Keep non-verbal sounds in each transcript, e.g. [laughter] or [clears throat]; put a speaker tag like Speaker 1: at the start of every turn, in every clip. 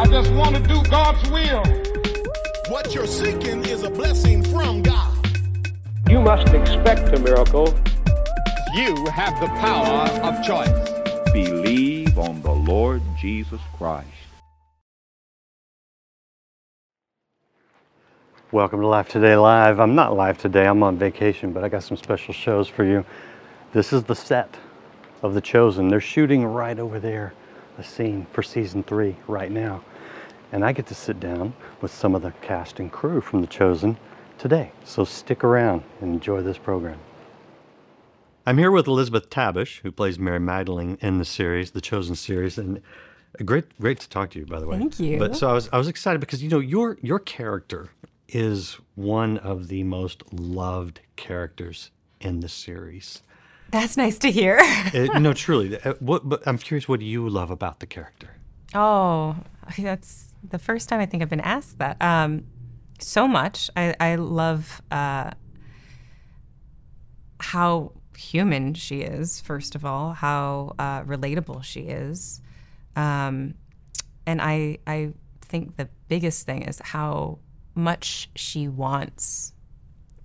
Speaker 1: I just want to do God's will.
Speaker 2: What you're seeking is a blessing from God.
Speaker 3: You must expect a miracle.
Speaker 4: You have the power of choice.
Speaker 5: Believe on the Lord Jesus Christ.
Speaker 6: Welcome to Life Today Live. I'm not live today, I'm on vacation, but I got some special shows for you. This is the set of The Chosen. They're shooting right over there, a scene for season three right now. And I get to sit down with some of the cast and crew from The Chosen today. So stick around and enjoy this program. I'm here with Elizabeth Tabish, who plays Mary Magdalene in the series, the Chosen series, and great, great to talk to you, by the way.
Speaker 7: Thank you.
Speaker 6: But so I was, I was excited because you know your your character is one of the most loved characters in the series.
Speaker 7: That's nice to hear.
Speaker 6: It, no, [laughs] truly. uh, What? But I'm curious. What do you love about the character?
Speaker 7: Oh, [laughs] that's the first time I think I've been asked that. Um, so much. I, I love uh, how human she is, first of all, how uh, relatable she is. Um, and I, I think the biggest thing is how much she wants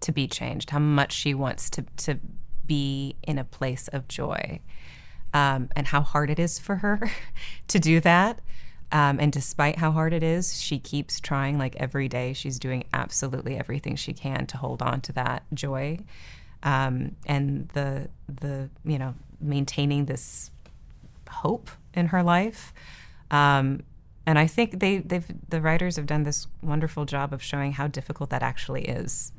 Speaker 7: to be changed, how much she wants to, to be in a place of joy, um, and how hard it is for her [laughs] to do that. Um, and despite how hard it is, she keeps trying like every day. She's doing absolutely everything she can to hold on to that joy. Um, and the, the, you know, maintaining this hope in her life. Um, and I think they, they've, the writers have done this wonderful job of showing how difficult that actually is.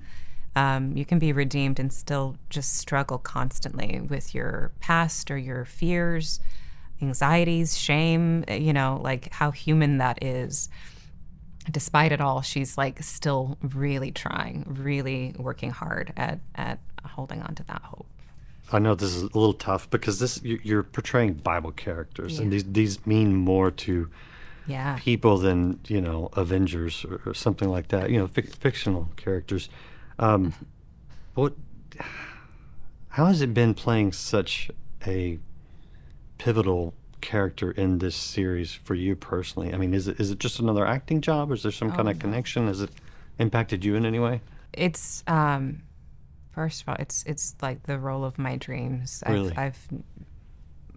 Speaker 7: Um, you can be redeemed and still just struggle constantly with your past or your fears, anxieties, shame, eh, you know, like how human that is. Despite it all, she's like still really trying, really working hard at, at holding on to that hope.
Speaker 6: I know this is a little tough because this you- you're portraying Bible characters, and these these mean more to
Speaker 7: Yeah.
Speaker 6: people than you know Avengers or, or something like that. You know, fic- fictional characters. Um, what? How has it been playing such a pivotal character in this series for you personally? I mean, is it is it just another acting job, or is there some kind of connection? Has it impacted you in any way?
Speaker 7: It's um first of all, it's it's like the role of my dreams.
Speaker 6: Really?
Speaker 7: I've, I've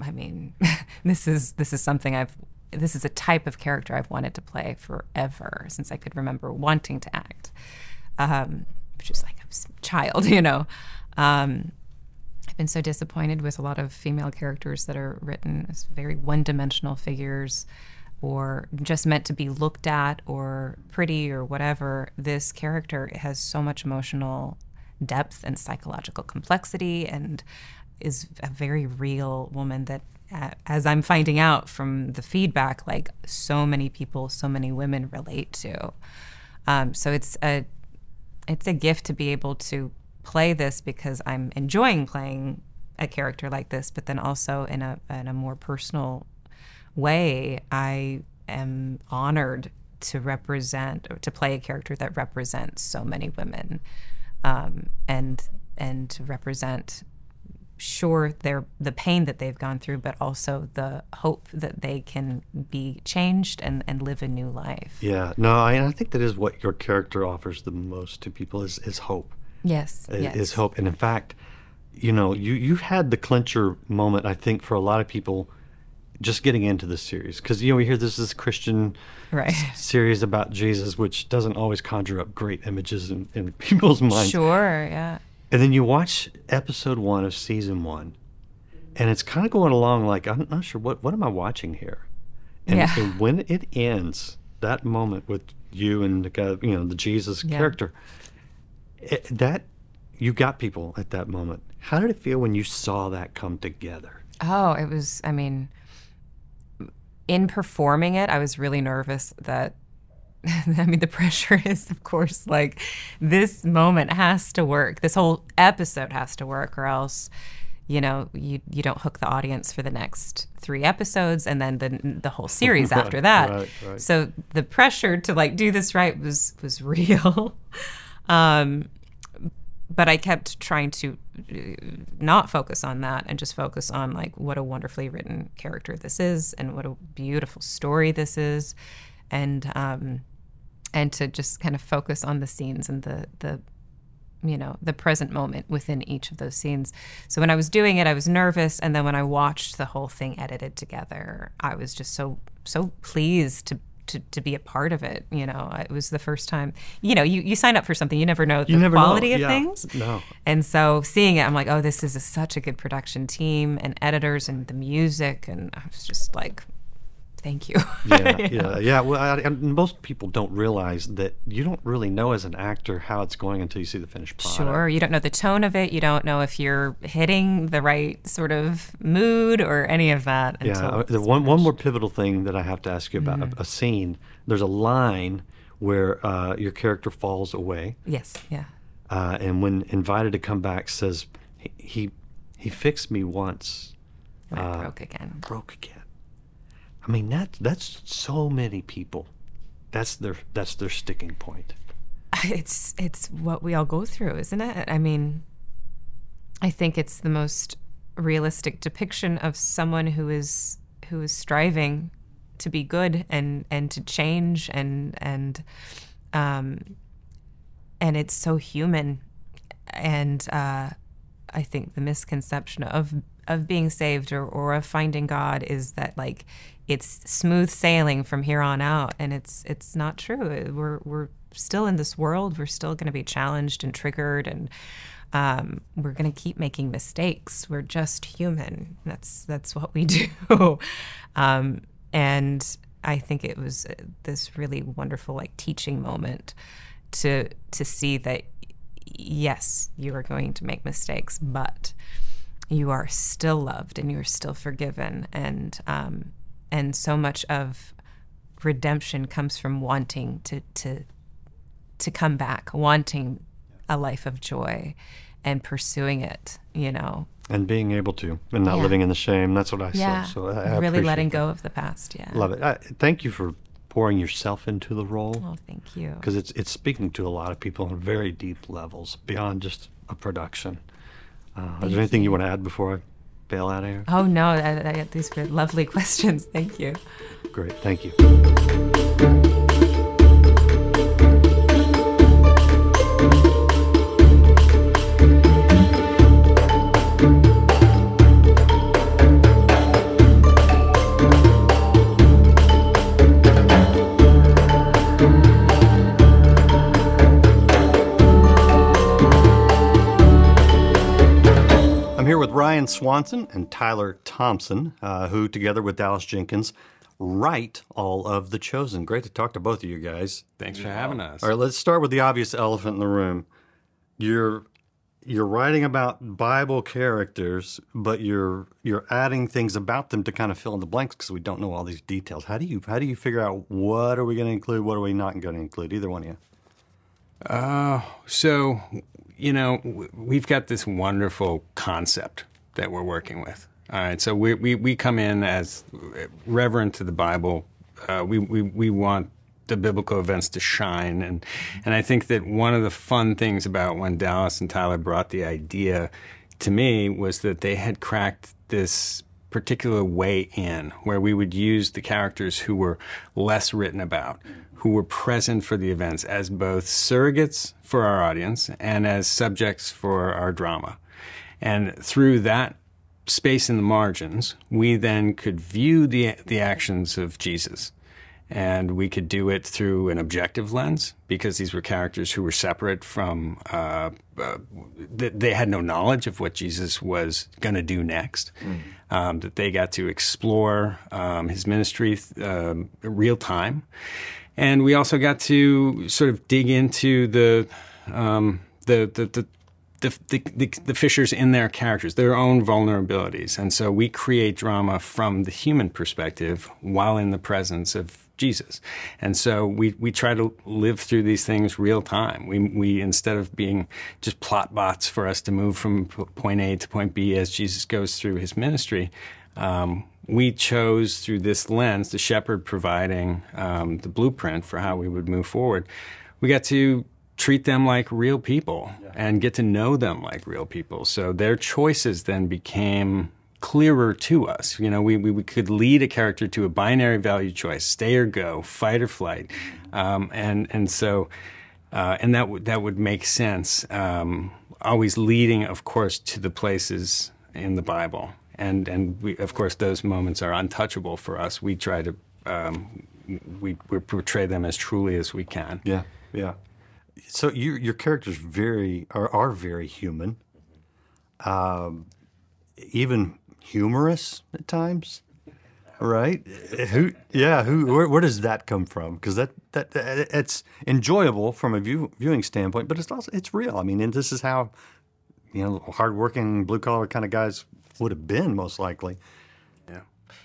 Speaker 7: I mean, [laughs] this is this is something I've this is a type of character I've wanted to play forever since I could remember wanting to act. Um, is like a child, [laughs] you know. Um, I've been so disappointed with a lot of female characters that are written as very one dimensional figures or just meant to be looked at or pretty or whatever. This character has so much emotional depth and psychological complexity and is a very real woman that as I'm finding out from the feedback, like so many people, so many women relate to. Um, so it's a it's a gift to be able to play this because I'm enjoying playing a character like this, but then also in a in a more personal way, I am honored to represent or to play a character that represents so many women, um, and and to represent sure their the pain that they've gone through, but also the hope that they can be changed and, and live a new life.
Speaker 6: Yeah, no, I, I think that is what your character offers the most to people is, is hope.
Speaker 7: Yes,
Speaker 6: i-
Speaker 7: yes.
Speaker 6: Is hope, and in fact, you know, you you had the clincher moment. I think for a lot of people, just getting into this series because you know we hear this is Christian
Speaker 7: Right.
Speaker 6: s- series about Jesus, which doesn't always conjure up great images in, in [laughs] people's minds.
Speaker 7: Sure, yeah.
Speaker 6: And then you watch episode one of season one, and it's kind of going along like I'm not sure what what am I watching here. And,
Speaker 7: Yeah.
Speaker 6: and when it ends, that moment with you and the guy, you know, the Jesus
Speaker 7: Yeah.
Speaker 6: character, it, that you got people at that moment. How did it feel when you saw that come together?
Speaker 7: Oh, it was, I mean, in performing it, I was really nervous that, [laughs] I mean, the pressure [laughs] is, of course, like this moment has to work. This whole episode has to work, or else, you know, you, you don't hook the audience for the next three episodes and then the, the whole [laughs] series
Speaker 6: Right,
Speaker 7: after that.
Speaker 6: right, right.
Speaker 7: So the pressure to like do this right was, was real. um, but I kept trying to uh, not focus on that and just focus on like what a wonderfully written character this is and what a beautiful story this is and um, and to just kind of focus on the scenes and the the you know the present moment within each of those scenes so when i was doing it i was nervous and then when i watched the whole thing edited together i was just so so pleased to to, to be a part of it you know it was the first time you know you, you sign up for something you never know the
Speaker 6: never know,
Speaker 7: quality of
Speaker 6: yeah.
Speaker 7: things
Speaker 6: No.
Speaker 7: and so seeing it i'm like oh this is a, such a good production team and editors and the music and i was just like thank you [laughs]
Speaker 6: yeah, yeah, yeah. Well, I, and most people don't realize that you don't really know as an actor how it's going until you see the finished product.
Speaker 7: Sure. You don't know the tone of it. You don't know if you're hitting the right sort of mood or any of that.
Speaker 6: Yeah.
Speaker 7: until
Speaker 6: uh, The one one more pivotal thing that I have to ask you about
Speaker 7: Mm-hmm.
Speaker 6: a, a scene. There's a line where uh, your character falls away,
Speaker 7: Yes. Yeah.
Speaker 6: uh, and when invited to come back, says he he, he fixed me once, Uh,
Speaker 7: I broke again.
Speaker 6: broke again. I mean that that's so many people. That's their that's their sticking point. [laughs]
Speaker 7: It's it's what we all go through, isn't it? I mean, I think it's the most realistic depiction of someone who is who is striving to be good and and to change and and um and it's so human and uh I think the misconception of of being saved or, or of finding God is that like it's smooth sailing from here on out and it's it's not true. We're we're still in this world. We're still going to be challenged and triggered and um, we're going to keep making mistakes. We're just human. That's that's what we [laughs] do. um, and I think it was uh, this really wonderful like teaching moment to to see that yes, you are going to make mistakes, but you are still loved and you are still forgiven and um, and so much of redemption comes from wanting to to to come back wanting a life of joy and pursuing it you know
Speaker 6: And being able to, and not
Speaker 7: Yeah.
Speaker 6: living in the shame. That's what I
Speaker 7: yeah
Speaker 6: saw. So I, I
Speaker 7: really letting
Speaker 6: that.
Speaker 7: go of the past yeah
Speaker 6: Love it. I, thank you for pouring yourself into the role
Speaker 7: oh thank you
Speaker 6: because it's it's speaking to a lot of people on very deep levels beyond just a production. Uh, is there anything you want to add before I bail out of here?
Speaker 7: oh no these were lovely [laughs] questions thank you
Speaker 6: Great, thank you. Swanson and Tyler Thompson, uh, who, together with Dallas Jenkins, write all of The Chosen. Great to talk to both of you guys.
Speaker 8: Thanks for having us.
Speaker 6: All right, let's start with the obvious elephant in the room. You're you're writing about Bible characters, but you're you're adding things about them to kind of fill in the blanks because we don't know all these details. How do you how do you figure out what are we going to include, what are we not going to include? Either one of you.
Speaker 8: Uh, so, you know, we've got this wonderful concept that we're working with. All right, so we we, we come in as reverent to the Bible. Uh, we, we we want the biblical events to shine, and and I think that one of the fun things about when Dallas and Tyler brought the idea to me was that they had cracked this particular way in where we would use the characters who were less written about, who were present for the events as both surrogates for our audience and as subjects for our drama. And through that space in the margins, we then could view the the actions of Jesus. And we could do it through an objective lens because these were characters who were separate from, uh, uh, th- they had no knowledge of what Jesus was going to do next. Um, that they got to explore um, his ministry um, real time. And we also got to sort of dig into the, um, the, the, the the, the, the, fissures in their characters, their own vulnerabilities. And so we create drama from the human perspective while in the presence of Jesus. And so we, we try to live through these things real time. We, we, instead of being just plot bots for us to move from point A to point B as Jesus goes through his ministry, um, we chose through this lens, the shepherd providing um, the blueprint for how we would move forward. We got to treat them like real people and get to know them like real people. So their choices then became clearer to us. You know, we, we, we could lead a character to a binary value choice: stay or go, fight or flight, um, and and so uh, and that would that would make sense. Um, always leading, of course, to the places in the Bible, and and we, of course those moments are untouchable for us. We try to um, we, we portray them as truly as we can.
Speaker 6: Yeah, yeah. So your your characters very are are very human, um, even humorous at times, right? Who? Yeah. Who? Where, where does that come from? Because that, that that it's enjoyable from a view, viewing standpoint, but it's also it's real. I mean, and this is how you know hardworking blue collar kind of guys would have been most likely.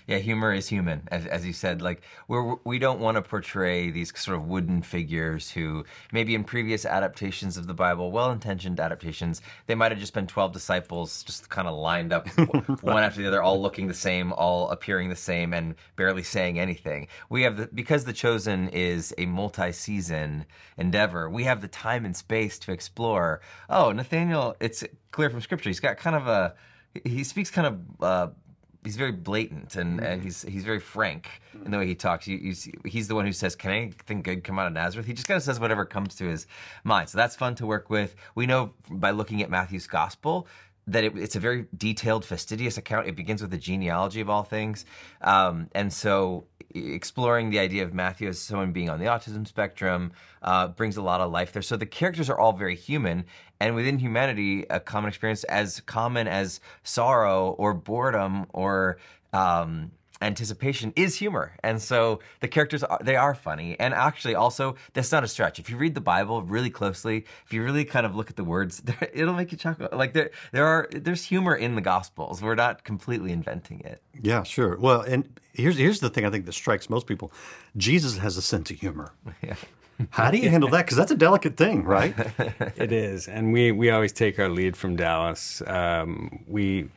Speaker 9: Yeah, humor is human, as, as you said. Like we're, we don't want to portray these sort of wooden figures who maybe in previous adaptations of the Bible, well-intentioned adaptations, they might have just been twelve disciples, just kind of lined up [laughs] one after the other, all looking the same, all appearing the same, and barely saying anything. We have the because the Chosen is a multi-season endeavor. We have the time and space to explore. Oh, Nathaniel, it's clear from Scripture. He's got kind of a he speaks kind of. Uh, he's very blatant and, and he's he's very frank in the way he talks. You, you see, he's the one who says, "Can anything good come out of Nazareth?" He just kind of says whatever comes to his mind. So that's fun to work with. We know by looking at Matthew's gospel that it, it's a very detailed, fastidious account. It begins with the genealogy of all things, um, and so exploring the idea of Matthew as someone being on the autism spectrum uh, brings a lot of life there. So the characters are all very human, and within humanity, a common experience as common as sorrow or boredom or um, anticipation is humor. And so the characters are, they are funny. And actually also that's not a stretch. If you read the bible really closely if you really kind of look at the words [laughs] it'll make you chuckle. Like there there are there's humor in the gospels. We're not completely inventing it.
Speaker 6: Yeah, sure. Well, and here's here's the thing I think that strikes most people: Jesus has a sense of humor. [laughs]
Speaker 9: yeah
Speaker 6: How do you handle that? Because that's a delicate thing, right? [laughs]
Speaker 8: It is, and we we always take our lead from Dallas. Um, we.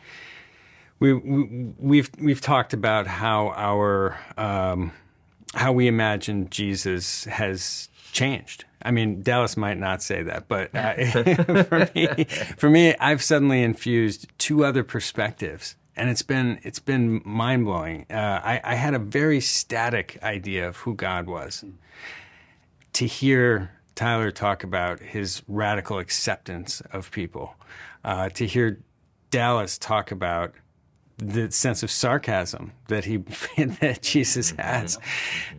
Speaker 8: We, we we've we've talked about how our um, how we imagine Jesus has changed. I mean, Dallas might not say that, but uh, [laughs] for me, for me, I've suddenly infused two other perspectives, and it's been it's been mind blowing. Uh, I, I had a very static idea of who God was. To hear Tyler talk about his radical acceptance of people, uh, to hear Dallas talk about the sense of sarcasm that he [laughs] that Jesus has.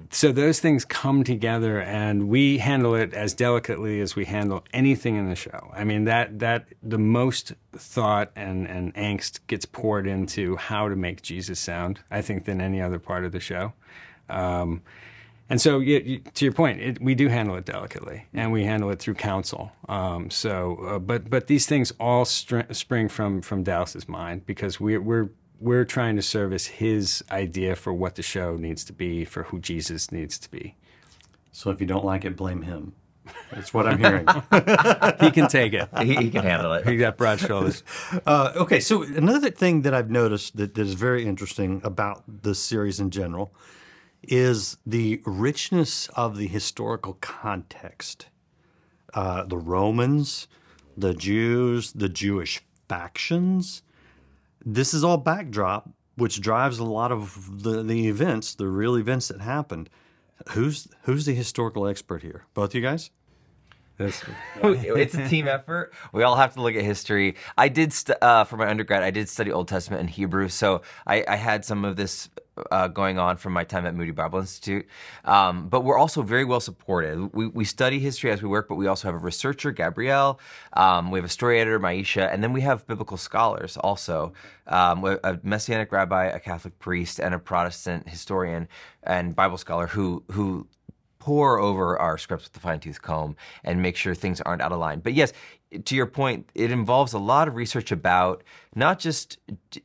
Speaker 8: So those things come together, and we handle it as delicately as we handle anything in the show. I mean that that the most thought and and angst gets poured into how to make Jesus sound. I think than any other part of the show. Um, and so, you, you, to your point, it, we do handle it delicately, and we handle it through counsel. Um, so, uh, but but these things all str- spring from from Dallas's mind because we, we're we're trying to service his idea for what the show needs to be, for who Jesus needs to be.
Speaker 6: so if you don't like it, blame him. That's what I'm hearing. [laughs]
Speaker 8: He can take it.
Speaker 9: he, he can handle it
Speaker 8: He got broad shoulders. [laughs]
Speaker 6: Uh, okay, so another thing that I've noticed that, that is very interesting about this series in general is the richness of the historical context. Uh, the Romans, the Jews, the Jewish factions. This is all backdrop, which drives a lot of the, the events, the real events that happened. Who's who's the historical expert here? Both you guys? [laughs] [laughs]
Speaker 9: It's a team effort. We all have to look at history. I did, st- uh, for my undergrad, I did study Old Testament and Hebrew, so I, I had some of this uh, going on from my time at Moody Bible Institute. Um, but we're also very well supported. We, we study history as we work, but we also have a researcher, Gabrielle. Um, we have a story editor, Maisha, and then we have biblical scholars also. Um, a Messianic rabbi, a Catholic priest, and a Protestant historian and Bible scholar who who pour over our scripts with the fine tooth comb and make sure things aren't out of line. But yes, to your point, it involves a lot of research about not just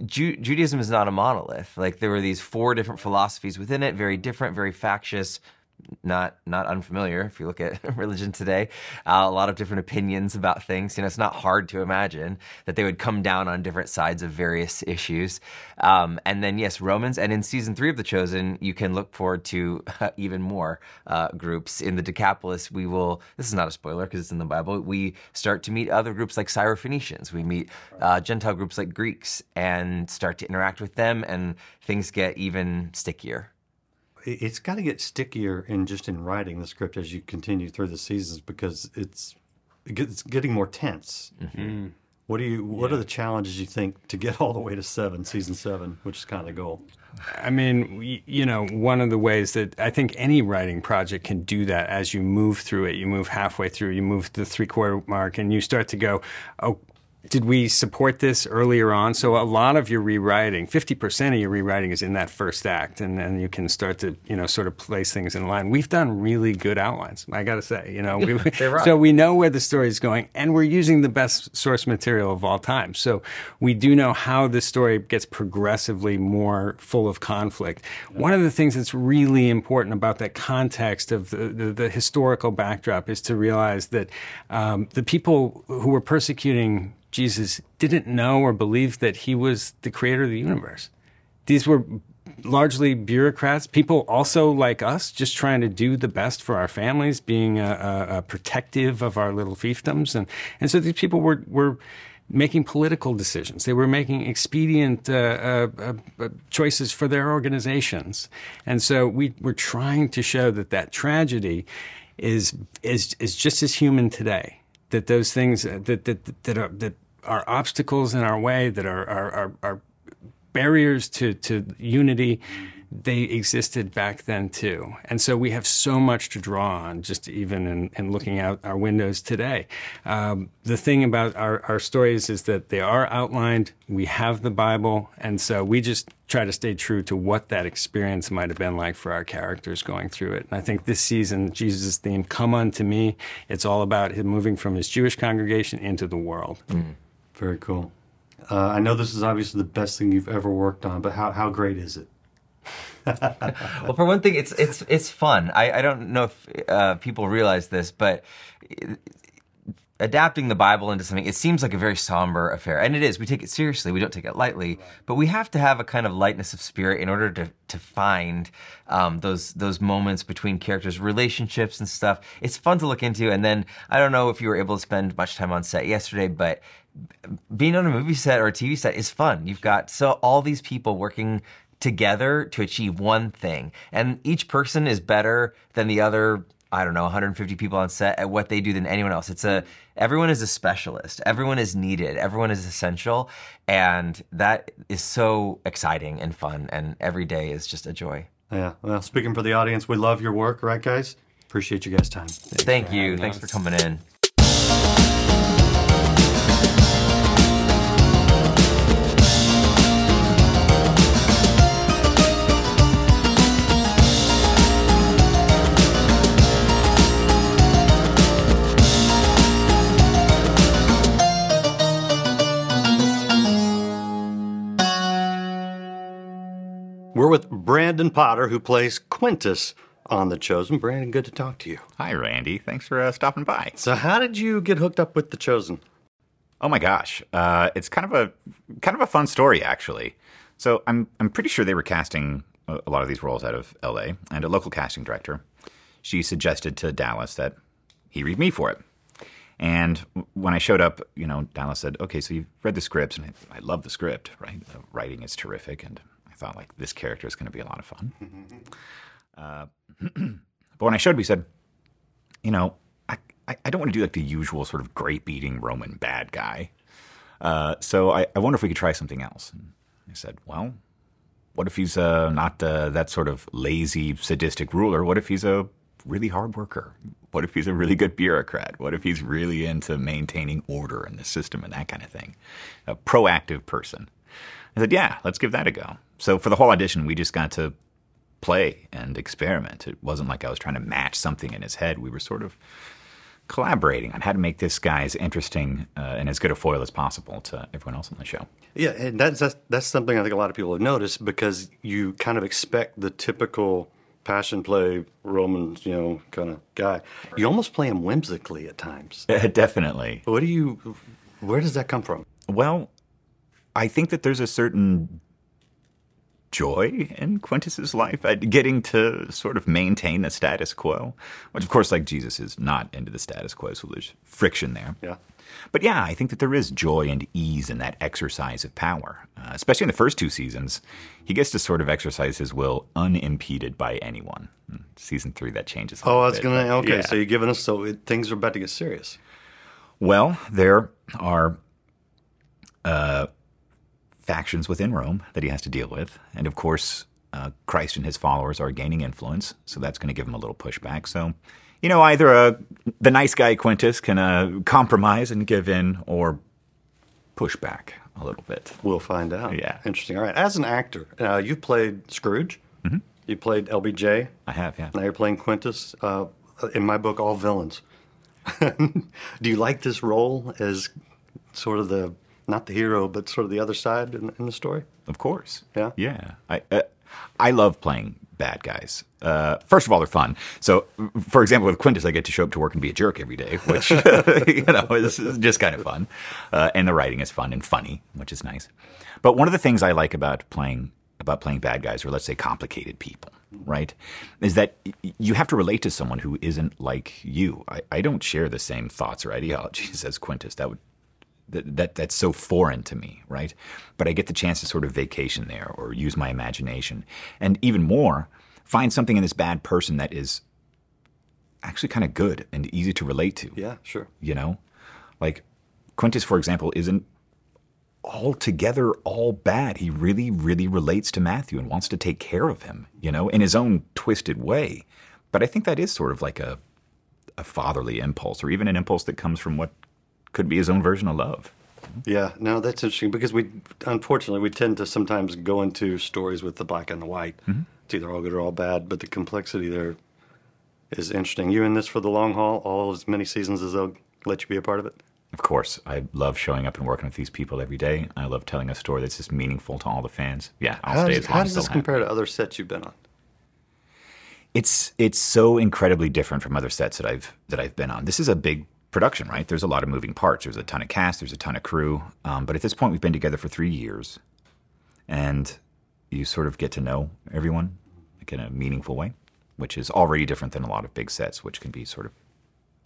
Speaker 9: Ju- Judaism is not a monolith. Like there were these four different philosophies within it, very different, very factious, not not unfamiliar. If you look at [laughs] religion today, uh, a lot of different opinions about things. You know, it's not hard to imagine that they would come down on different sides of various issues. Um, and then yes, Romans, and in season three of The Chosen, you can look forward to [laughs] even more uh, groups in the Decapolis. We will. This is not a spoiler because it's in the Bible. We start to meet other groups like Syrophoenicians. We meet uh, Gentile groups like Greeks and start to interact with them, and things get even stickier
Speaker 6: it's got to get stickier in just in writing the script as you continue through the seasons because it's it's getting more tense. Mm-hmm. Mm. What do you? What are the challenges you think to get all the way to seven, season seven, which is kind of the goal?
Speaker 8: I mean, y- you know, one of the ways that I think any writing project can do that as you move through it, you move halfway through, you move to the three quarter mark, and you start to go, oh, did we support this earlier on? So a lot of your rewriting, 50% of your rewriting is in that first act, and then you can start to, you know, sort of place things in line. We've done really good outlines, I got to say, you know. We, [laughs] so we know where the story is going, and we're using the best source material of all time. So we do know how the story gets progressively more full of conflict. One of the things that's really important about that context of the, the, the historical backdrop is to realize that um, the people who were persecuting Jesus didn't know or believe that he was the creator of the universe. These were largely bureaucrats, people also like us, just trying to do the best for our families, being uh, protective of our little fiefdoms, and and so these people were were making political decisions. They were making expedient uh, uh, uh, uh, choices for their organizations, and so we were trying to show that that tragedy is is is just as human today. That those things uh, that that that are that are obstacles in our way, that are are are, are barriers to, to unity, they existed back then too. And so we have so much to draw on just even in, in looking out our windows today. Um, the thing about our, our stories is that they are outlined. We have the Bible. And so we just try to stay true to what that experience might have been like for our characters going through it. And I think this season, Jesus' theme, Come Unto Me, it's all about him moving from his Jewish congregation into the world.
Speaker 6: Very cool. Uh, I know this is obviously the best thing you've ever worked on, but how, how great is it? [laughs]
Speaker 9: well, for one thing, it's it's it's fun. I, I don't know if uh, people realize this, but adapting the Bible into something, it seems like a very somber affair, and it is. We take it seriously. We don't take it lightly, but we have to have a kind of lightness of spirit in order to to find um, those those moments between characters, relationships, and stuff. It's fun to look into. And then I don't know if you were able to spend much time on set yesterday, but being on a movie set or a TV set is fun. You've got so all these people working together to achieve one thing, and each person is better than the other. I don't know, 150 people on set at what they do than anyone else. It's a everyone is a specialist. Everyone is needed. Everyone is essential, and that is so exciting and fun. And every day is just a joy.
Speaker 6: Yeah. Well, speaking for the audience, we love your work, right, guys? Appreciate you guys' time.
Speaker 9: Thank you. Thanks for coming in.
Speaker 6: With Brandon Potter, who plays Quintus on The Chosen. Brandon, good to talk to you.
Speaker 10: Hi, Randy. Thanks for uh, stopping by.
Speaker 6: So, how did you get hooked up with The Chosen?
Speaker 10: Oh my gosh, uh, it's kind of a kind of a fun story actually. So I'm I'm pretty sure they were casting a, lot of these roles out of L.A. and a local casting director. She suggested to Dallas that he read me for it. And when I showed up, you know, Dallas said, "Okay, so you've read the script, and I, I love the script. Right, the writing is terrific, and I thought like this character is going to be a lot of fun." uh, [clears throat] but when I showed up, he said, "You know, I, I, I don't want to do like the usual sort of great beating Roman bad guy. Uh, so I, I wonder if we could try something else." And I said, "Well, what if he's uh, not uh, that sort of lazy, sadistic ruler? What if he's a really hard worker? What if he's a really good bureaucrat? What if he's really into maintaining order in the system and that kind of thing? A proactive person. I said, yeah, let's give that a go. So for the whole audition, we just got to play and experiment. It wasn't like I was trying to match something in his head. We were sort of collaborating on how to make this guy as interesting uh, and as good a foil as possible to everyone else on the show.
Speaker 6: Yeah, and that's, that's that's something I think a lot of people have noticed because you kind of expect the typical passion play Roman, you know, kind of guy. You almost play him whimsically at times. [laughs]
Speaker 10: Definitely.
Speaker 6: What do you? Where does that come from?
Speaker 10: Well, I think that there's a certain joy in Quintus's life at getting to sort of maintain the status quo, which of course, like Jesus is not into the status quo, so there's friction there.
Speaker 6: Yeah.
Speaker 10: But yeah, I think that there is joy and ease in that exercise of power, uh, especially in the first two seasons. He gets to sort of exercise his will unimpeded by anyone. In season three, that changes. A
Speaker 6: Oh, I was
Speaker 10: bit,
Speaker 6: gonna. Okay,
Speaker 10: yeah.
Speaker 6: so you're giving us so it, things are about to get serious.
Speaker 10: Well, there are uh, factions within Rome that he has to deal with. And of course, uh, Christ and his followers are gaining influence. So that's going to give him a little pushback. So, you know, either uh, the nice guy Quintus can uh, compromise and give in or push back a little bit.
Speaker 6: We'll find out.
Speaker 10: Yeah.
Speaker 6: Interesting. All right. As an actor, uh, you played Scrooge.
Speaker 10: Mm-hmm.
Speaker 6: You played LBJ.
Speaker 10: I have, yeah.
Speaker 6: Now you're playing Quintus. Uh, in my book, all villains. [laughs] Do you like this role as sort of the not the hero, but sort of the other side in, in the story?
Speaker 10: Of course.
Speaker 6: Yeah.
Speaker 10: Yeah. I uh, I love playing bad guys. Uh, first of all, they're fun. So, for example, with Quintus, I get to show up to work and be a jerk every day, which [laughs] you know is, is just kind of fun. Uh, and the writing is fun and funny, which is nice. But one of the things I like about playing about playing bad guys, or let's say complicated people, right, is that you have to relate to someone who isn't like you. I, I don't share the same thoughts or ideologies [laughs] as Quintus. That would that, that that's so foreign to me, right? But I get the chance to sort of vacation there or use my imagination, and even more, find something in this bad person that is actually kind of good and easy to relate to.
Speaker 6: Yeah, sure.
Speaker 10: You know, like Quintus, for example, isn't altogether all bad. He really, really relates to Matthew and wants to take care of him, you know, in his own twisted way. But I think that is sort of like a a fatherly impulse, or even an impulse that comes from what could be his own version of love.
Speaker 6: Yeah, no, that's interesting because we, unfortunately, we tend to sometimes go into stories with the black and the white. Mm-hmm. It's either all good or all bad, but the complexity there is interesting. You in this for the long haul, all as many seasons as they'll let you be a part of it?
Speaker 10: Of course, I love showing up and working with these people every day. I love telling a story that's just meaningful to all the fans. Yeah, I'll
Speaker 6: how
Speaker 10: stay
Speaker 6: does,
Speaker 10: as long
Speaker 6: how does this compare to other sets you've been on?
Speaker 10: It's it's so incredibly different from other sets that I've that I've been on. This is a big production, right? There's a lot of moving parts. There's a ton of cast. There's a ton of crew. Um, but at this point, we've been together for three years, and you sort of get to know everyone like in a meaningful way, which is already different than a lot of big sets, which can be sort of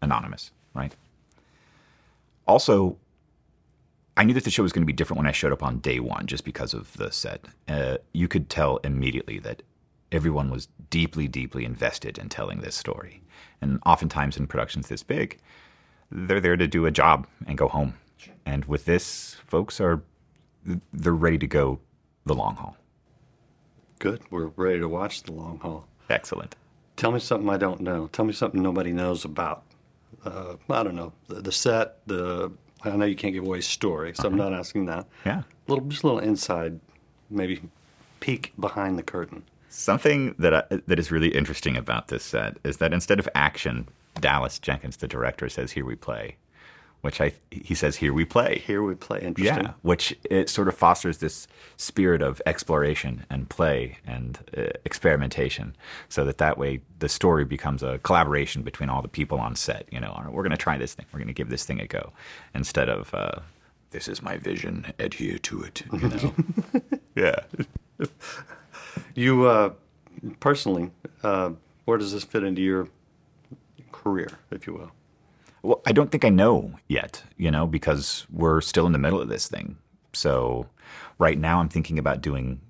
Speaker 10: anonymous, right? Also, I knew that the show was going to be different when I showed up on day one, just because of the set. Uh, you could tell immediately that everyone was deeply, deeply invested in telling this story. And oftentimes in productions this big, they're there to do a job and go home. And with this, folks are they're ready to go the long haul.
Speaker 6: Good. We're ready to watch the long haul.
Speaker 10: Excellent.
Speaker 6: Tell me something I don't know. Tell me something nobody knows about. Uh, I don't know the, the set. The I know you can't give away story, so I'm not asking that.
Speaker 10: Yeah.
Speaker 6: little just a little inside, maybe peek behind the curtain.
Speaker 10: Something that I, that is really interesting about this set is that instead of action, Dallas Jenkins, the director, says "Here we play," which I he says "Here we play."
Speaker 6: Here we play. Interesting.
Speaker 10: Yeah, which it sort of fosters this spirit of exploration and play and uh, experimentation, so that that way the story becomes a collaboration between all the people on set. You know, right, we're going to try this thing, we're going to give this thing a go, instead of uh, this is my vision, adhere to it. You know, [laughs] yeah.
Speaker 6: You uh, personally, uh, where does this fit into your career, if you will?
Speaker 10: Well, I don't think I know yet, you know, because we're still in the middle of this thing. So right now I'm thinking about doing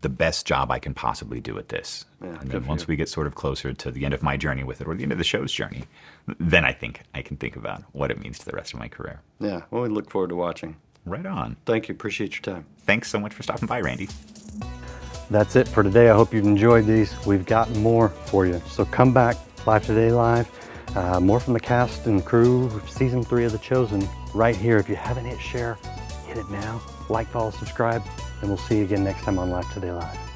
Speaker 10: the best job I can possibly do at this.
Speaker 6: Yeah,
Speaker 10: and then once
Speaker 6: you.
Speaker 10: we get sort of closer to the end of my journey with it or the end of the show's journey, then I think I can think about what it means to the rest of my career.
Speaker 6: Yeah. Well, we look forward to watching.
Speaker 10: Right on.
Speaker 6: Thank you. Appreciate your time.
Speaker 10: Thanks so much for stopping by, Randy.
Speaker 6: That's it for today. I hope you've enjoyed these. We've got more for you. So come back, Life Today Live. Uh, more from the cast and crew of season three of The Chosen right here. If you haven't hit share, hit it now. Like, follow, subscribe, and we'll see you again next time on Life Today Live.